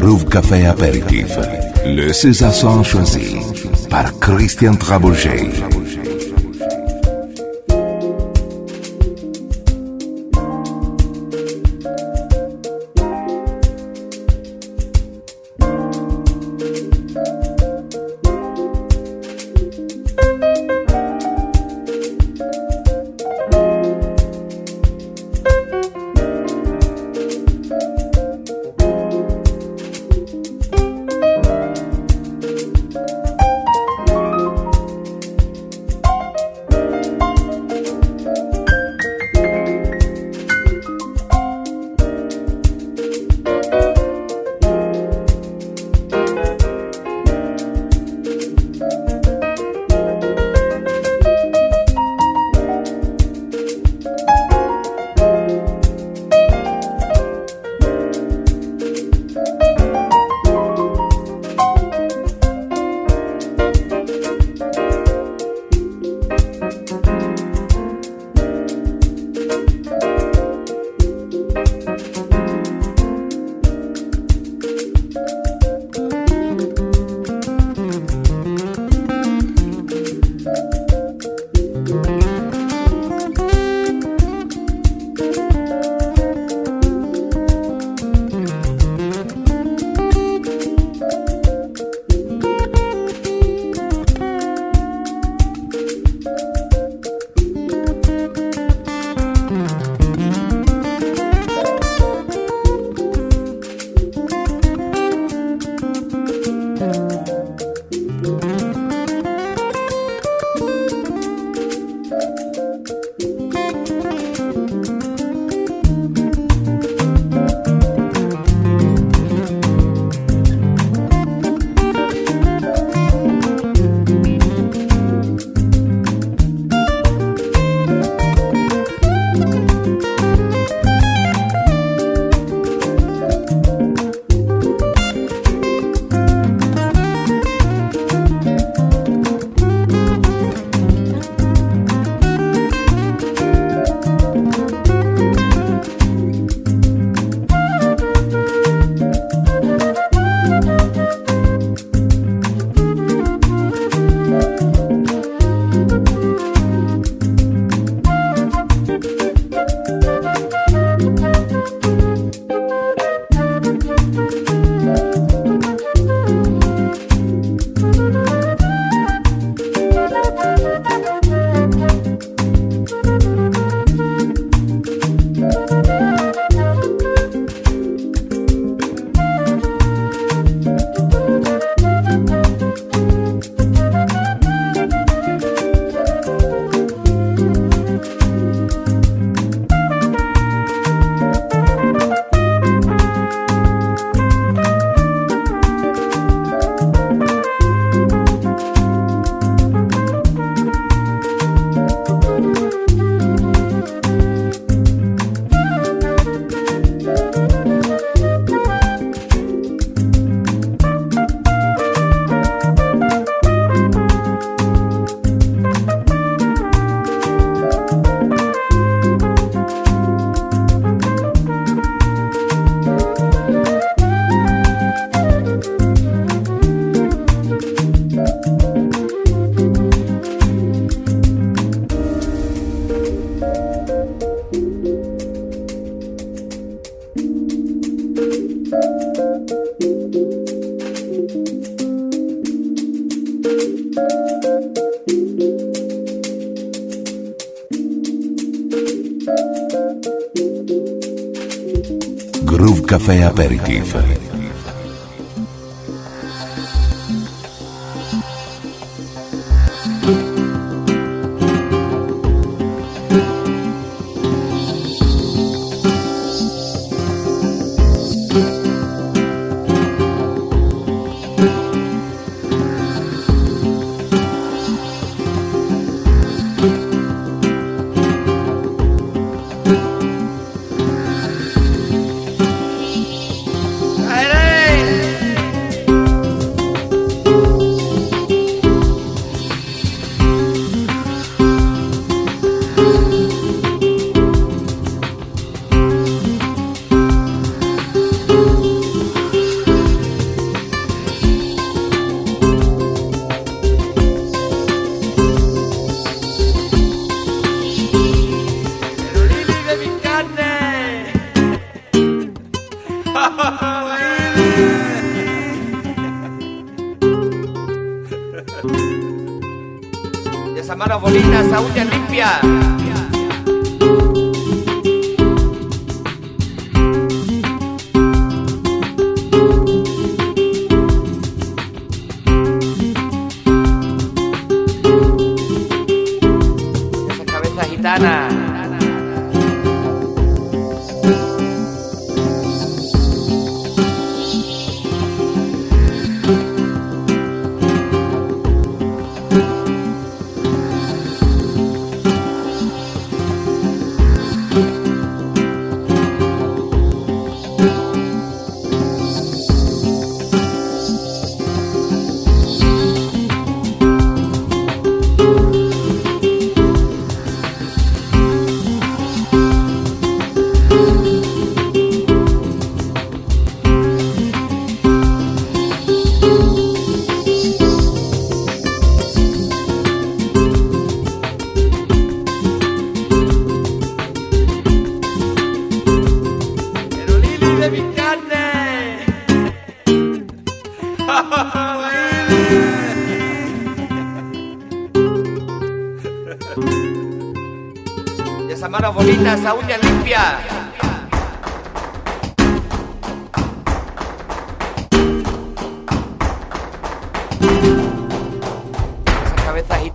Groove Café Apéritif. Le César choisi par Christian Trabouget.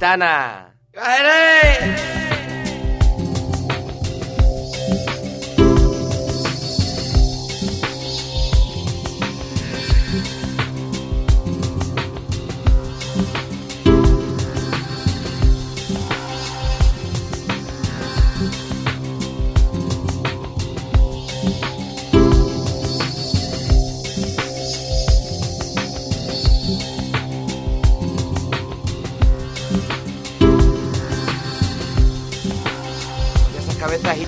丹呐来嘞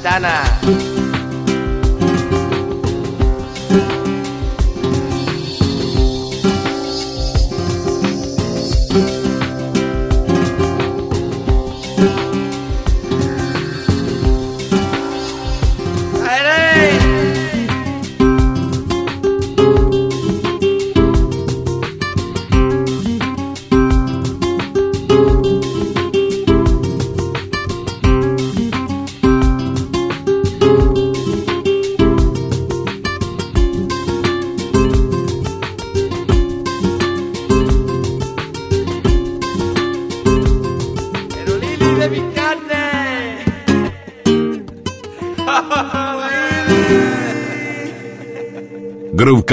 ventana.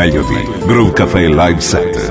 meglio di Groove Cafe Live Set.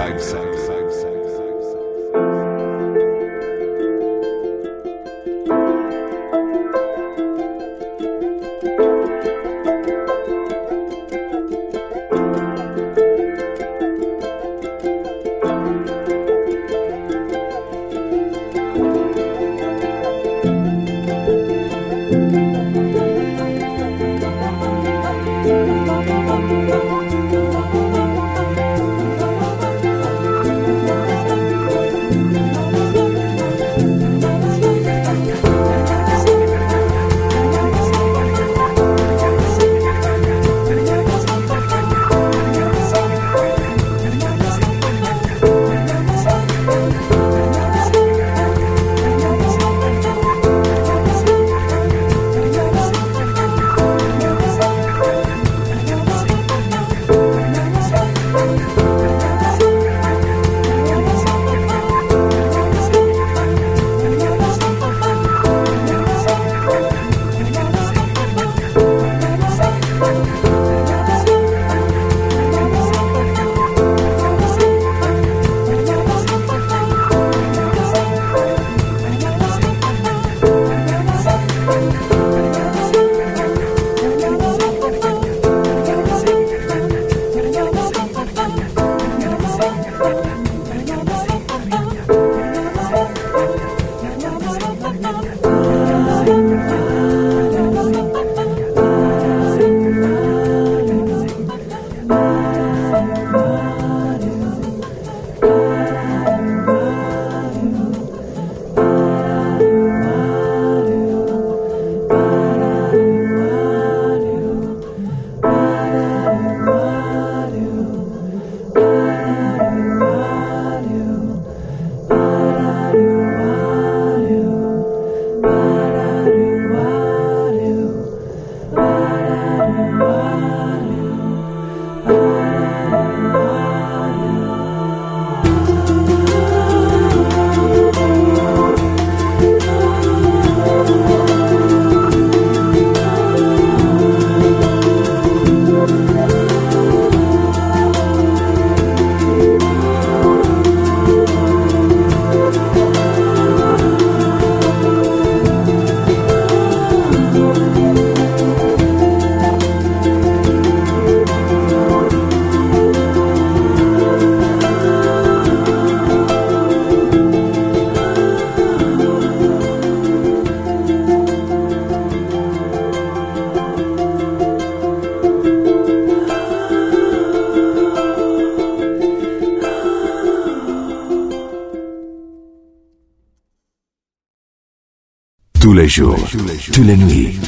Les jours, tous les nuits,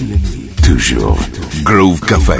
toujours. Groove Café.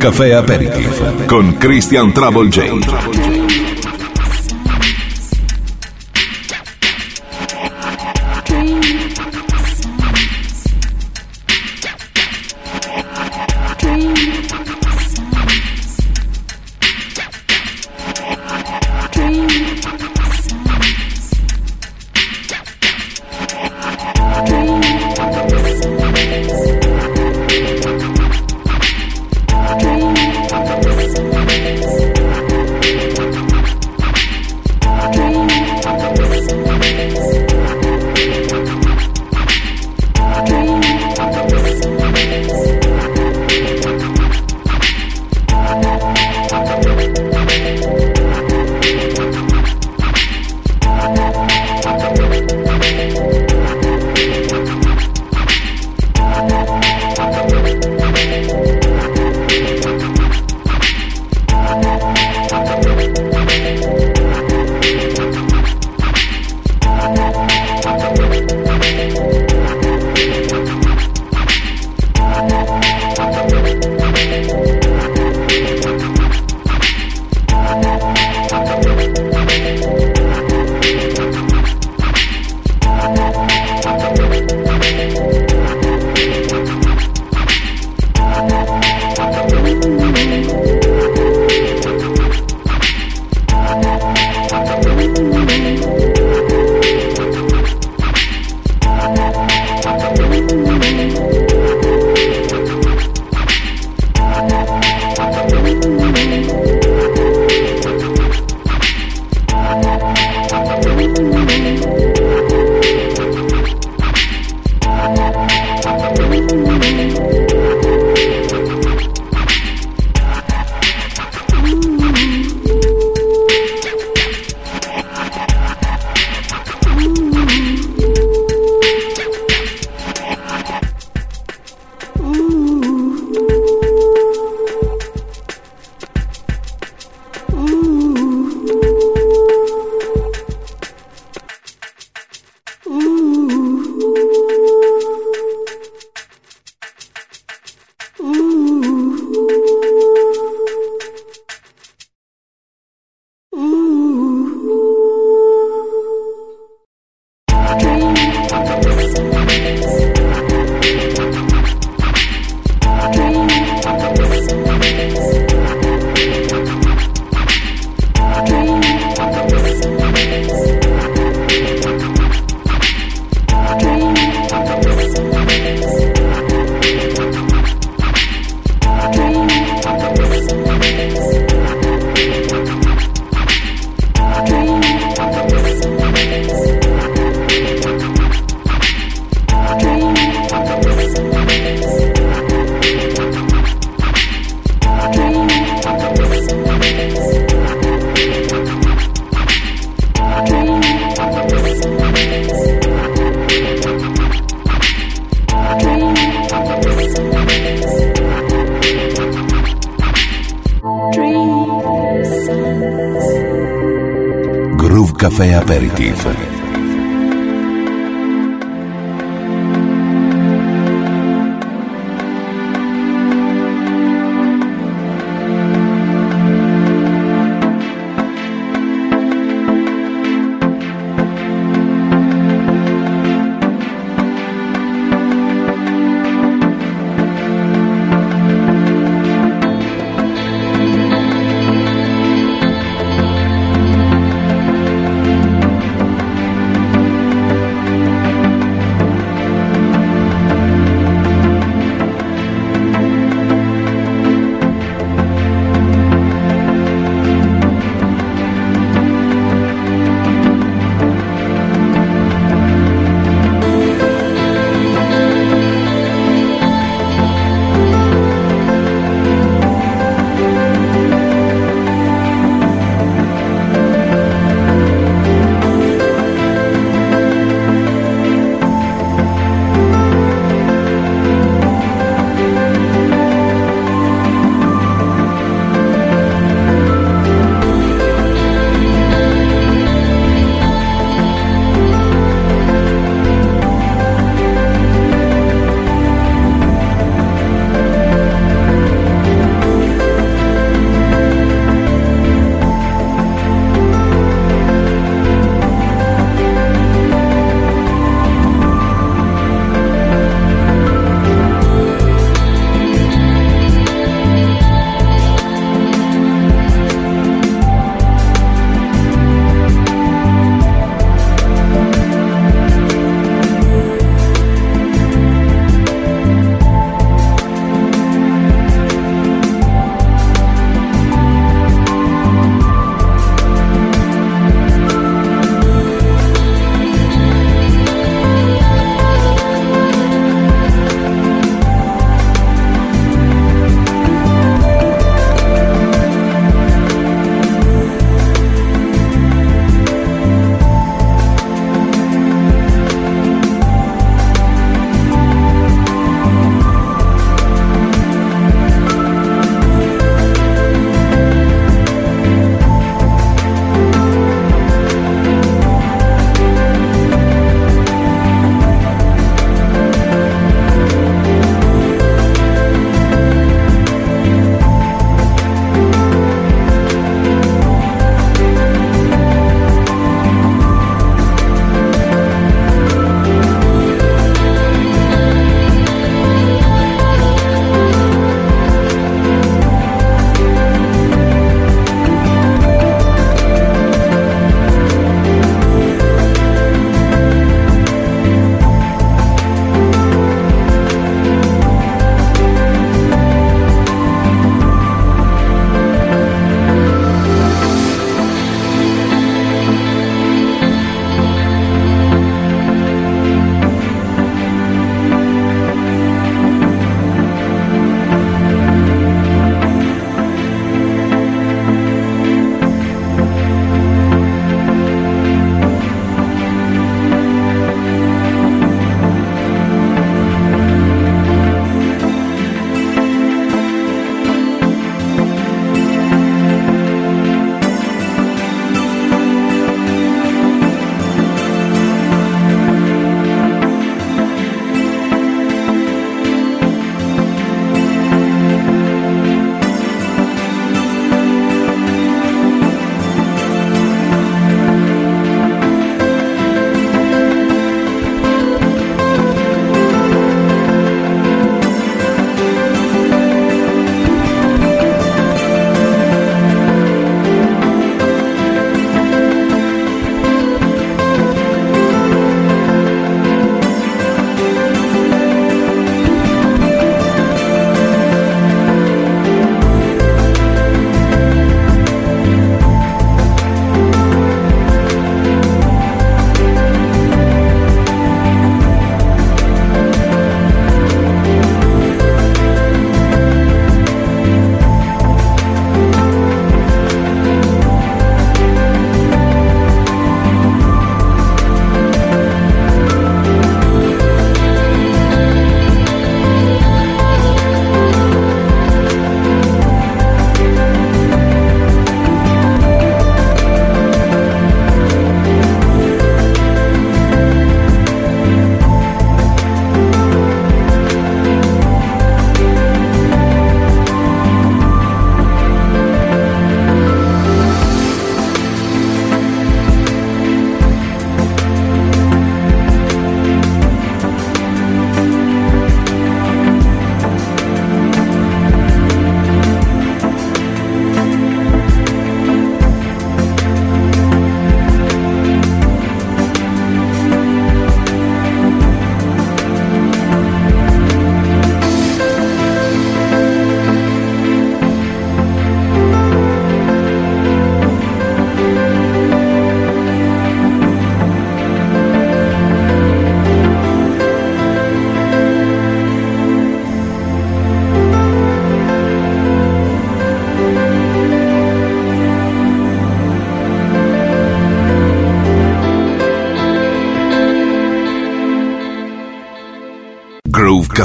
Caffè Aperitif con Christian Trouble J.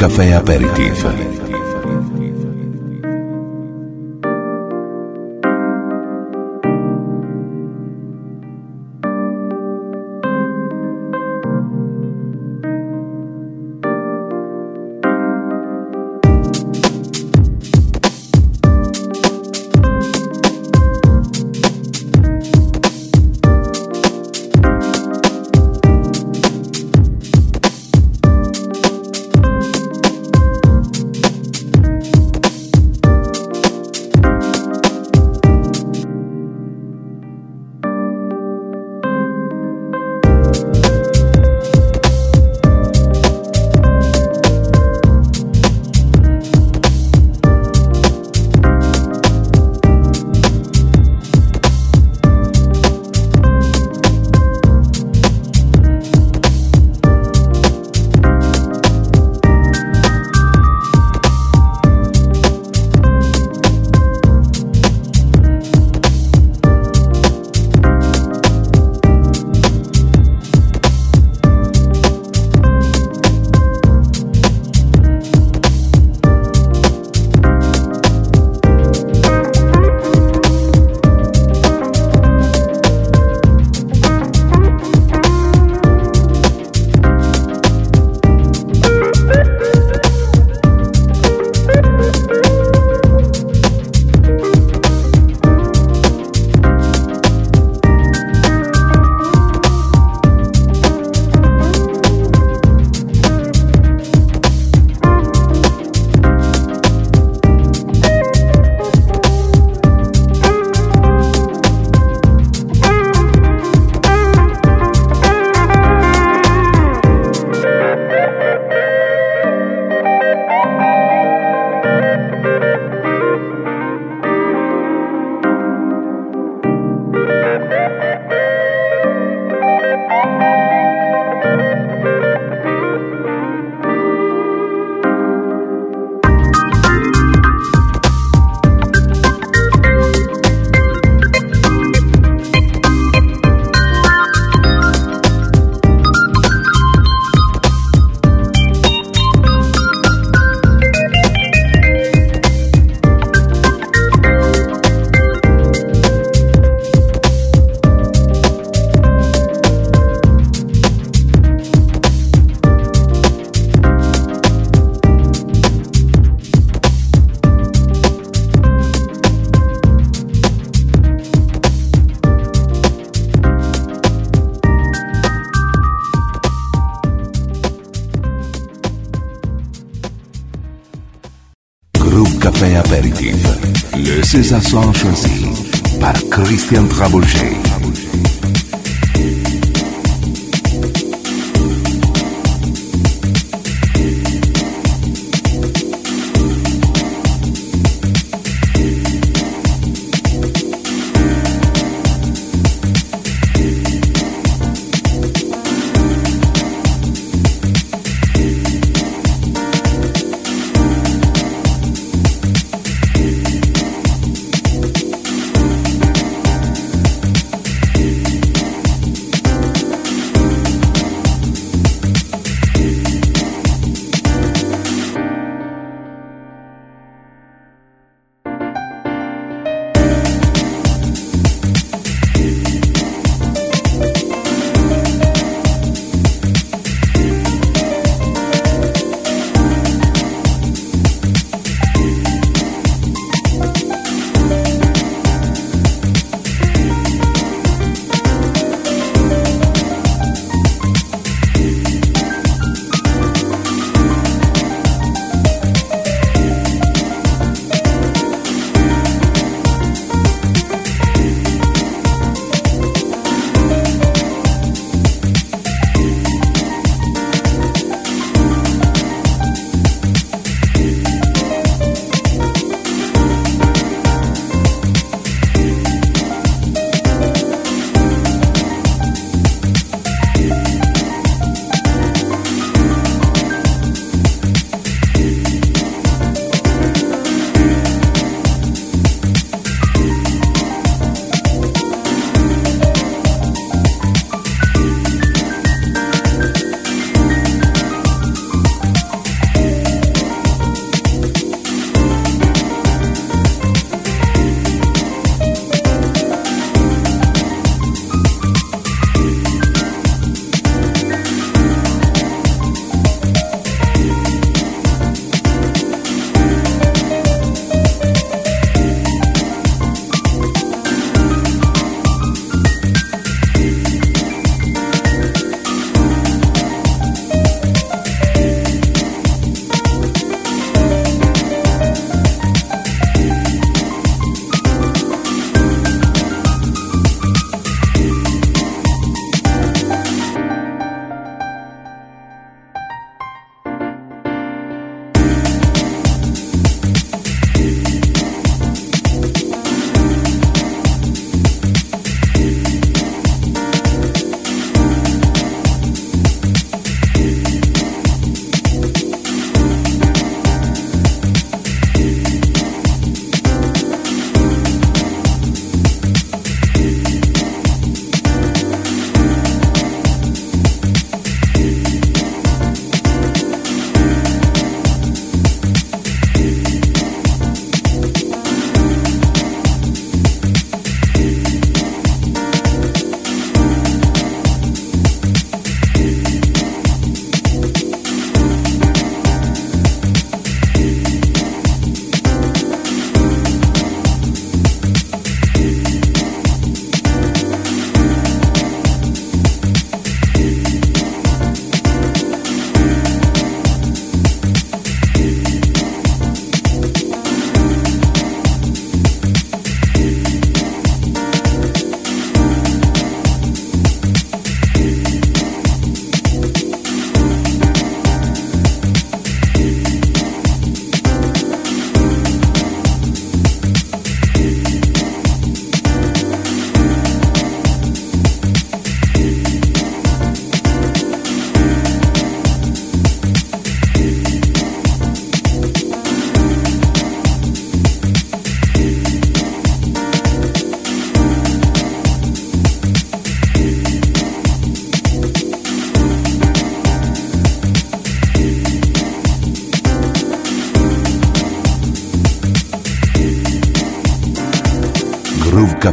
Café Aperitif. Groove Café Apéritif. Le César choisi par Christian Trabouget.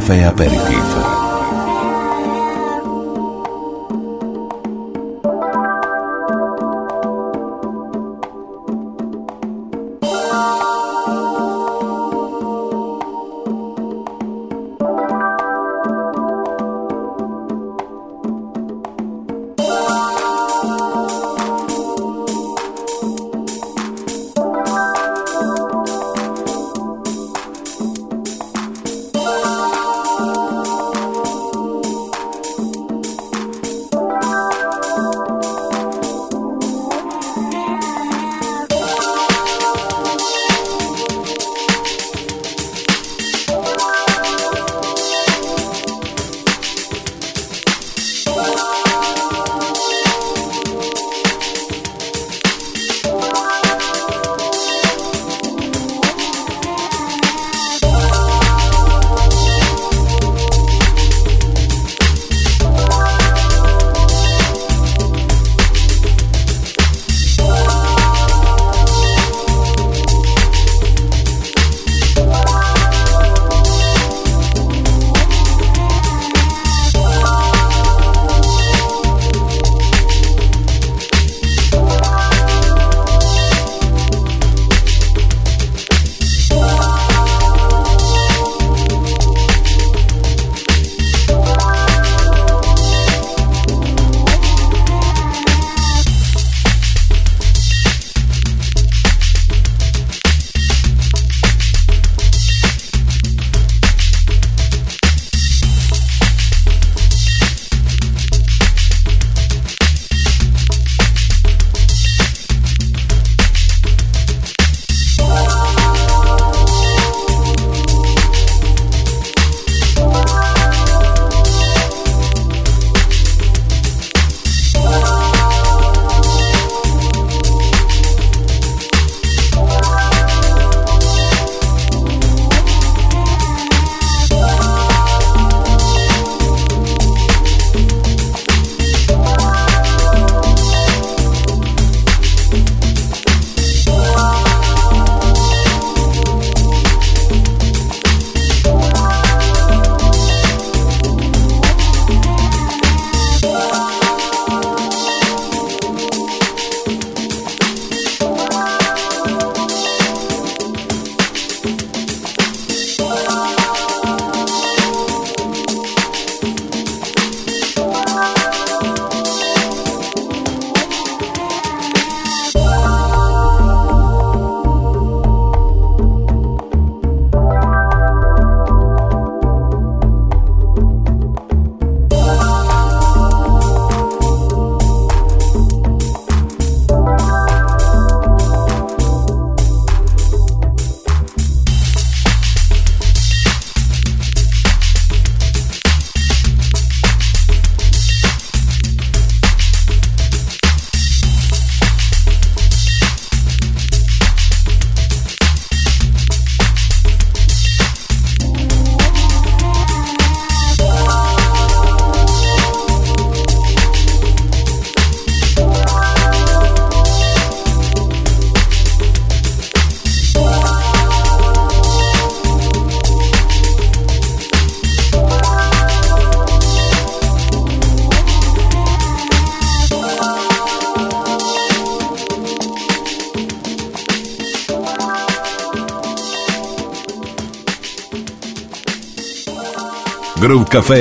Café Aperitif.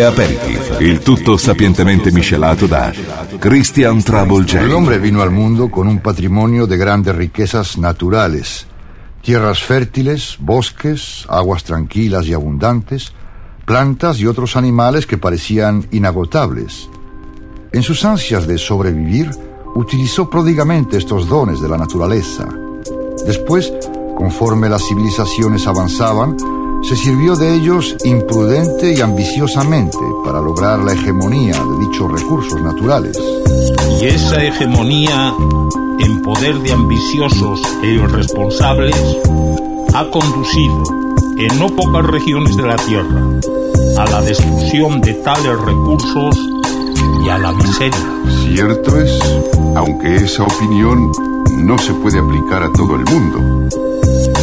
Aperitif, tutto sapientemente Christian. El hombre vino al mundo con un patrimonio de grandes riquezas naturales, tierras fértiles, bosques, aguas tranquilas y abundantes, plantas y otros animales que parecían inagotables. En sus ansias de sobrevivir, utilizó pródigamente estos dones de la naturaleza. Después, conforme las civilizaciones avanzaban, se sirvió de ellos imprudente y ambiciosamente para lograr la hegemonía de dichos recursos naturales. Y esa hegemonía en poder de ambiciosos e irresponsables ha conducido en no pocas regiones de la Tierra a la destrucción de tales recursos y a la miseria. Cierto es, aunque esa opinión no se puede aplicar a todo el mundo.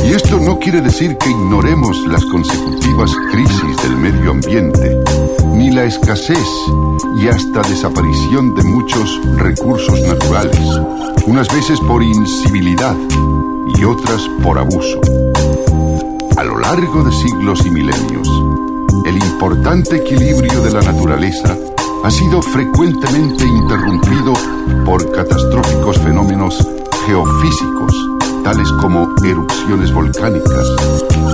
Y esto no quiere decir que ignoremos las consecutivas crisis del medio ambiente, ni la escasez y hasta desaparición de muchos recursos naturales, unas veces por incivilidad y otras por abuso. A lo largo de siglos y milenios, el importante equilibrio de la naturaleza ha sido frecuentemente interrumpido por catastróficos fenómenos geofísicos tales como erupciones volcánicas,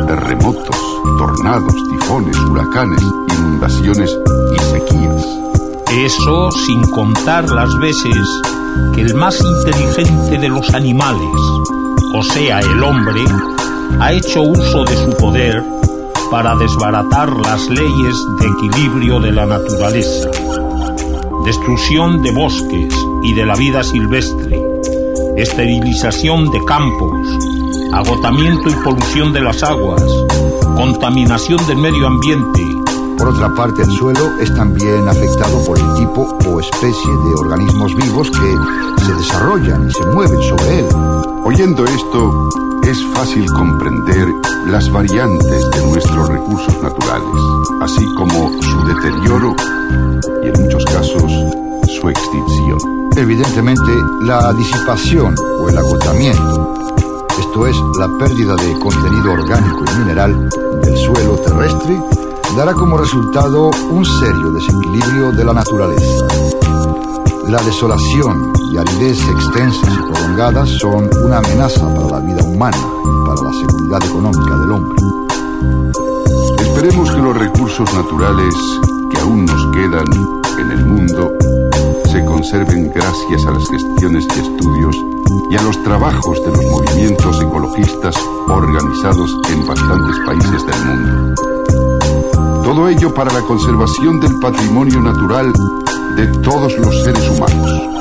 terremotos, tornados, tifones, huracanes, inundaciones y sequías. Eso sin contar las veces que el más inteligente de los animales, o sea, el hombre, ha hecho uso de su poder para desbaratar las leyes de equilibrio de la naturaleza. Destrucción de bosques y de la vida silvestre, esterilización de campos, agotamiento y polución de las aguas, contaminación del medio ambiente. Por otra parte, el suelo es también afectado por el tipo o especie de organismos vivos que se desarrollan y se mueven sobre él. Oyendo esto, es fácil comprender las variantes de nuestros recursos naturales, así como su deterioro y en muchos casos su extinción. Evidentemente, la disipación o el agotamiento, esto es, la pérdida de contenido orgánico y mineral del suelo terrestre, dará como resultado un serio desequilibrio de la naturaleza. La desolación y aridez extensas y prolongadas son una amenaza para la vida humana y para la seguridad económica del hombre. Esperemos que los recursos naturales que aún nos quedan en el mundo se conserven gracias a las gestiones y estudios y a los trabajos de los movimientos ecologistas organizados en bastantes países del mundo. Todo ello para la conservación del patrimonio natural de todos los seres humanos.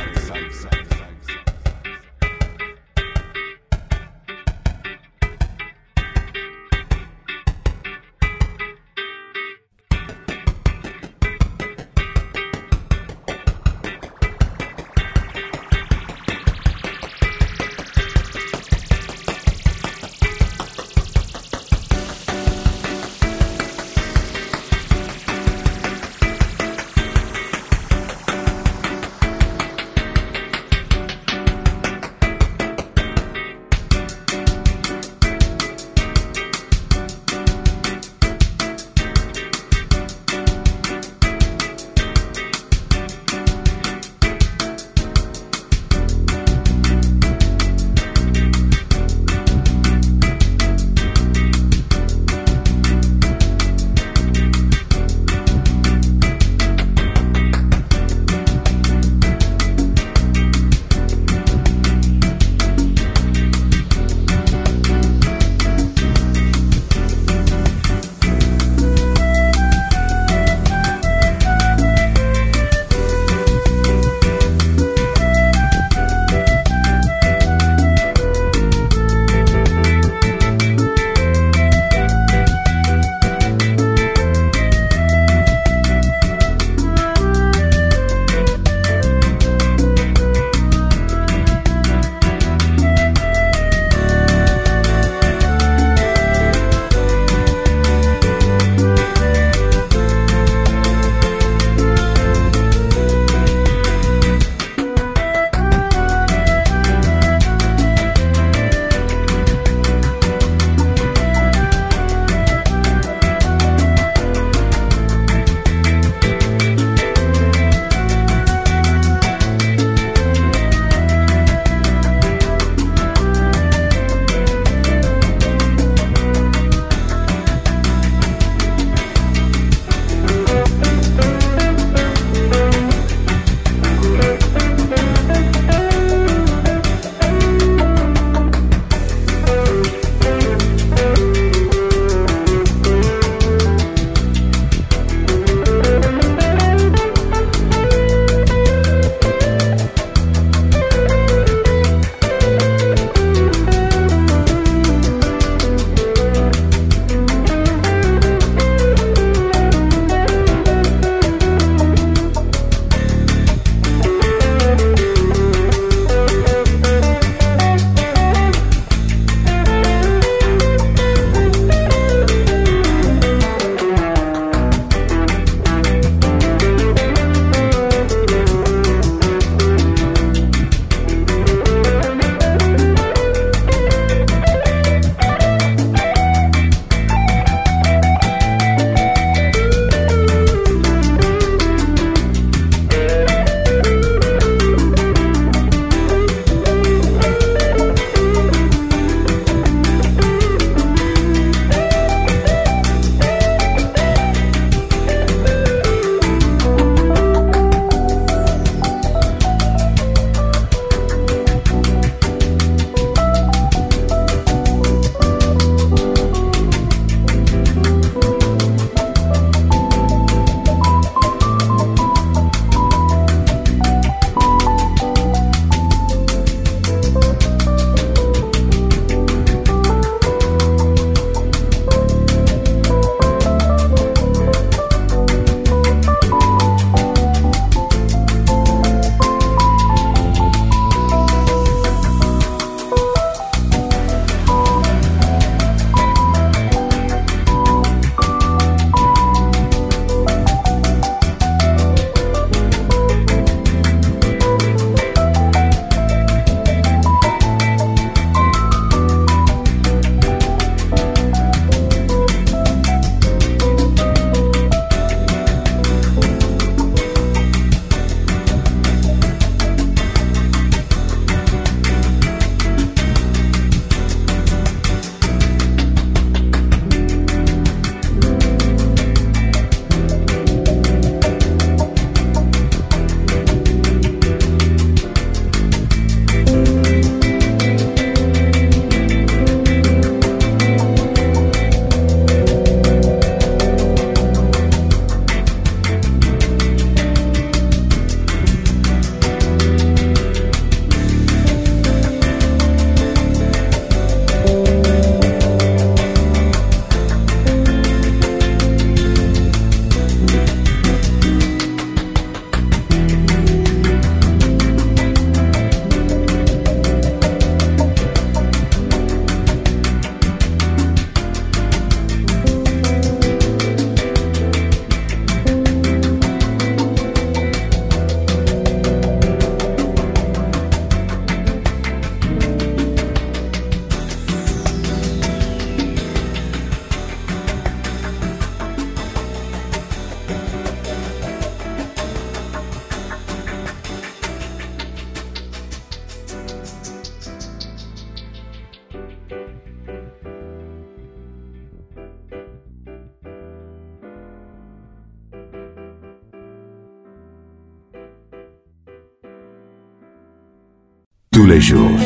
ellos.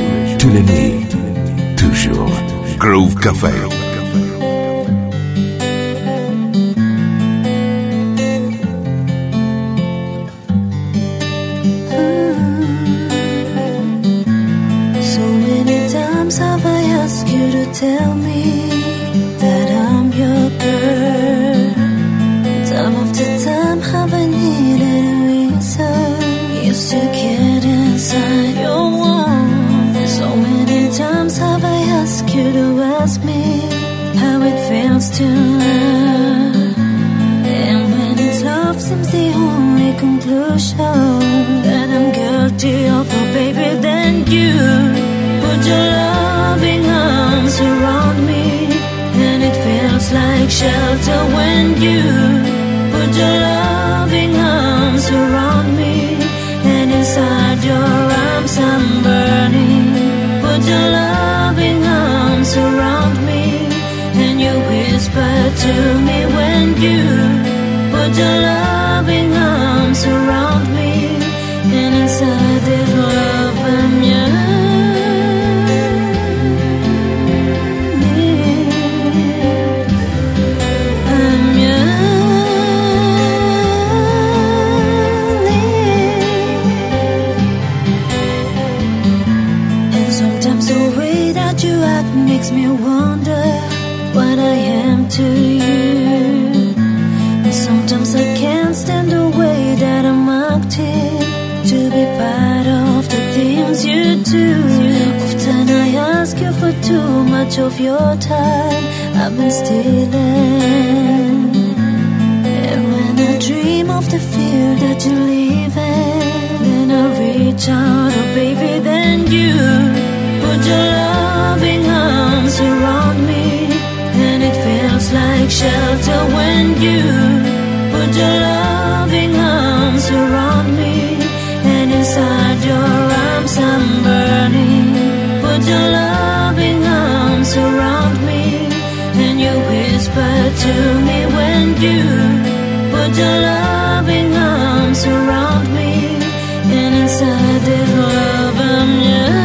shelter when you put your loving arms around me, and inside your arms I'm burning. Put your loving arms around me, and you whisper to me when you put your loving arms around me, and inside this love I'm yours.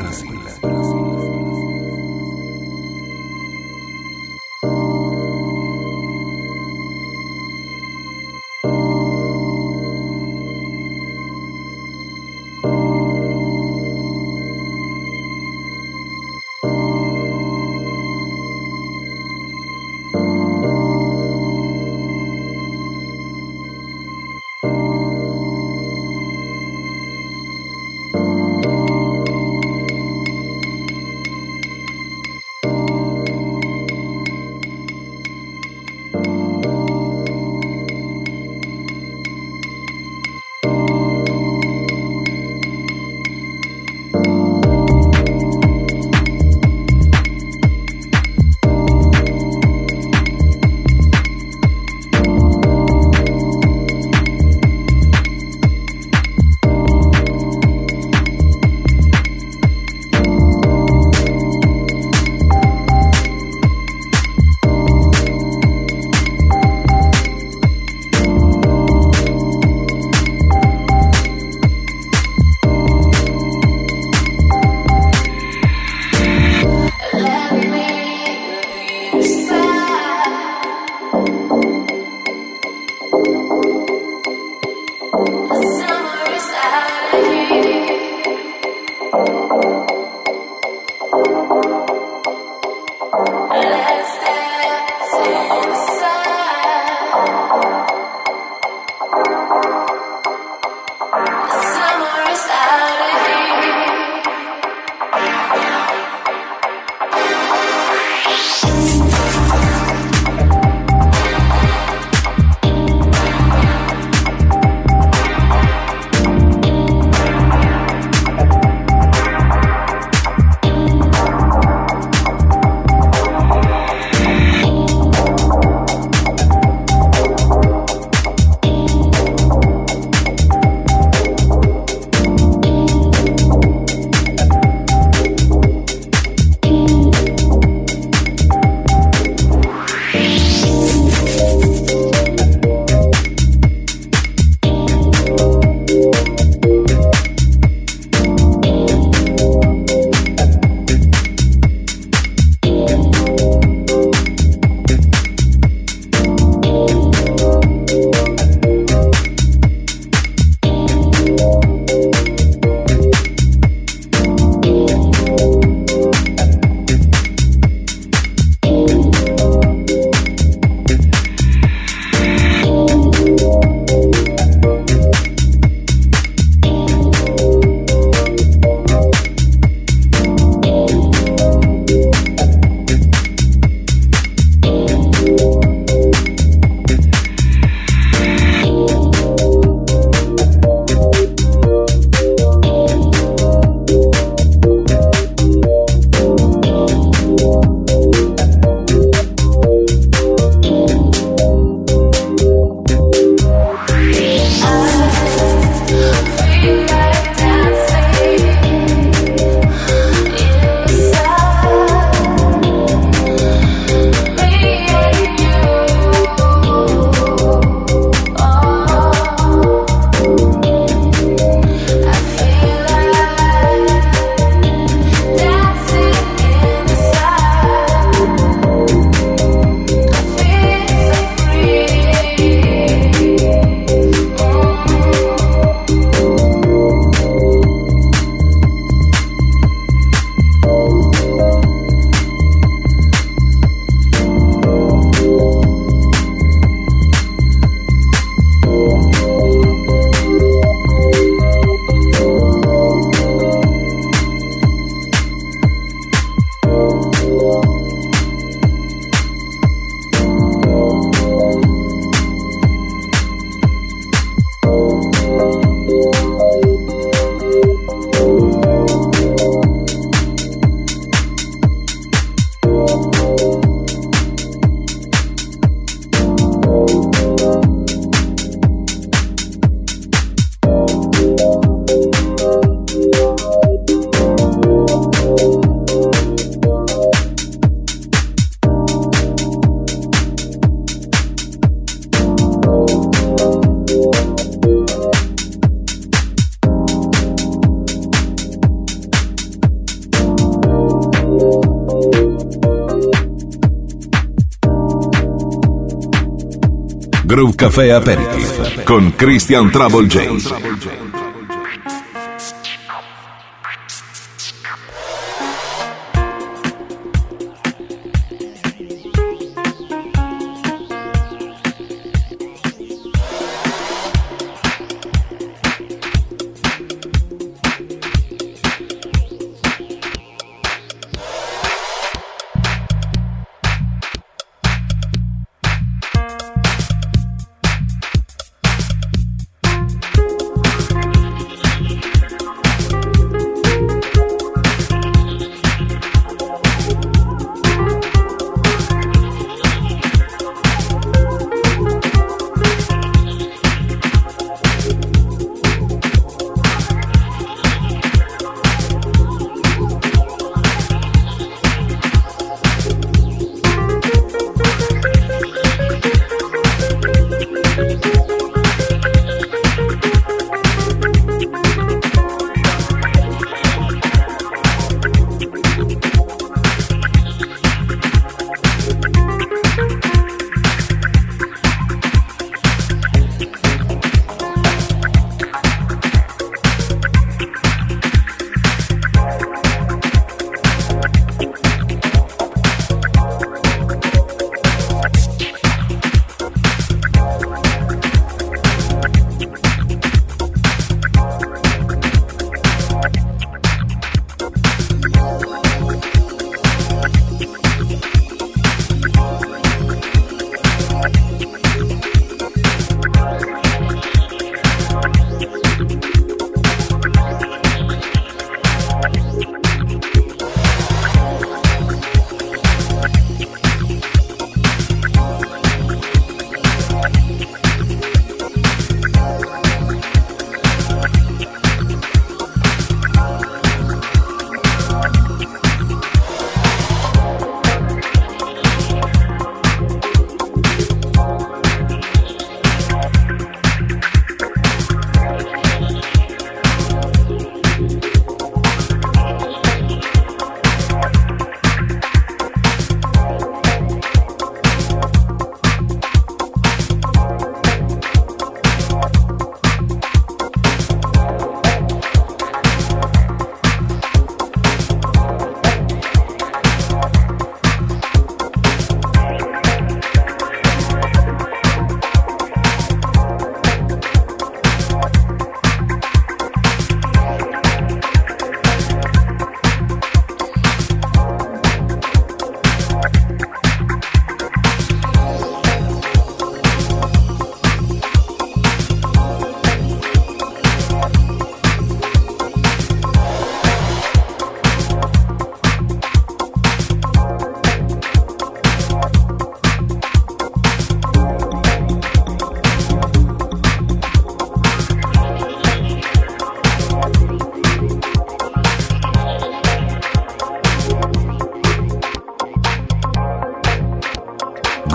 Groove Café Aperitif con Christian Trouble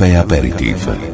Café Aperitif.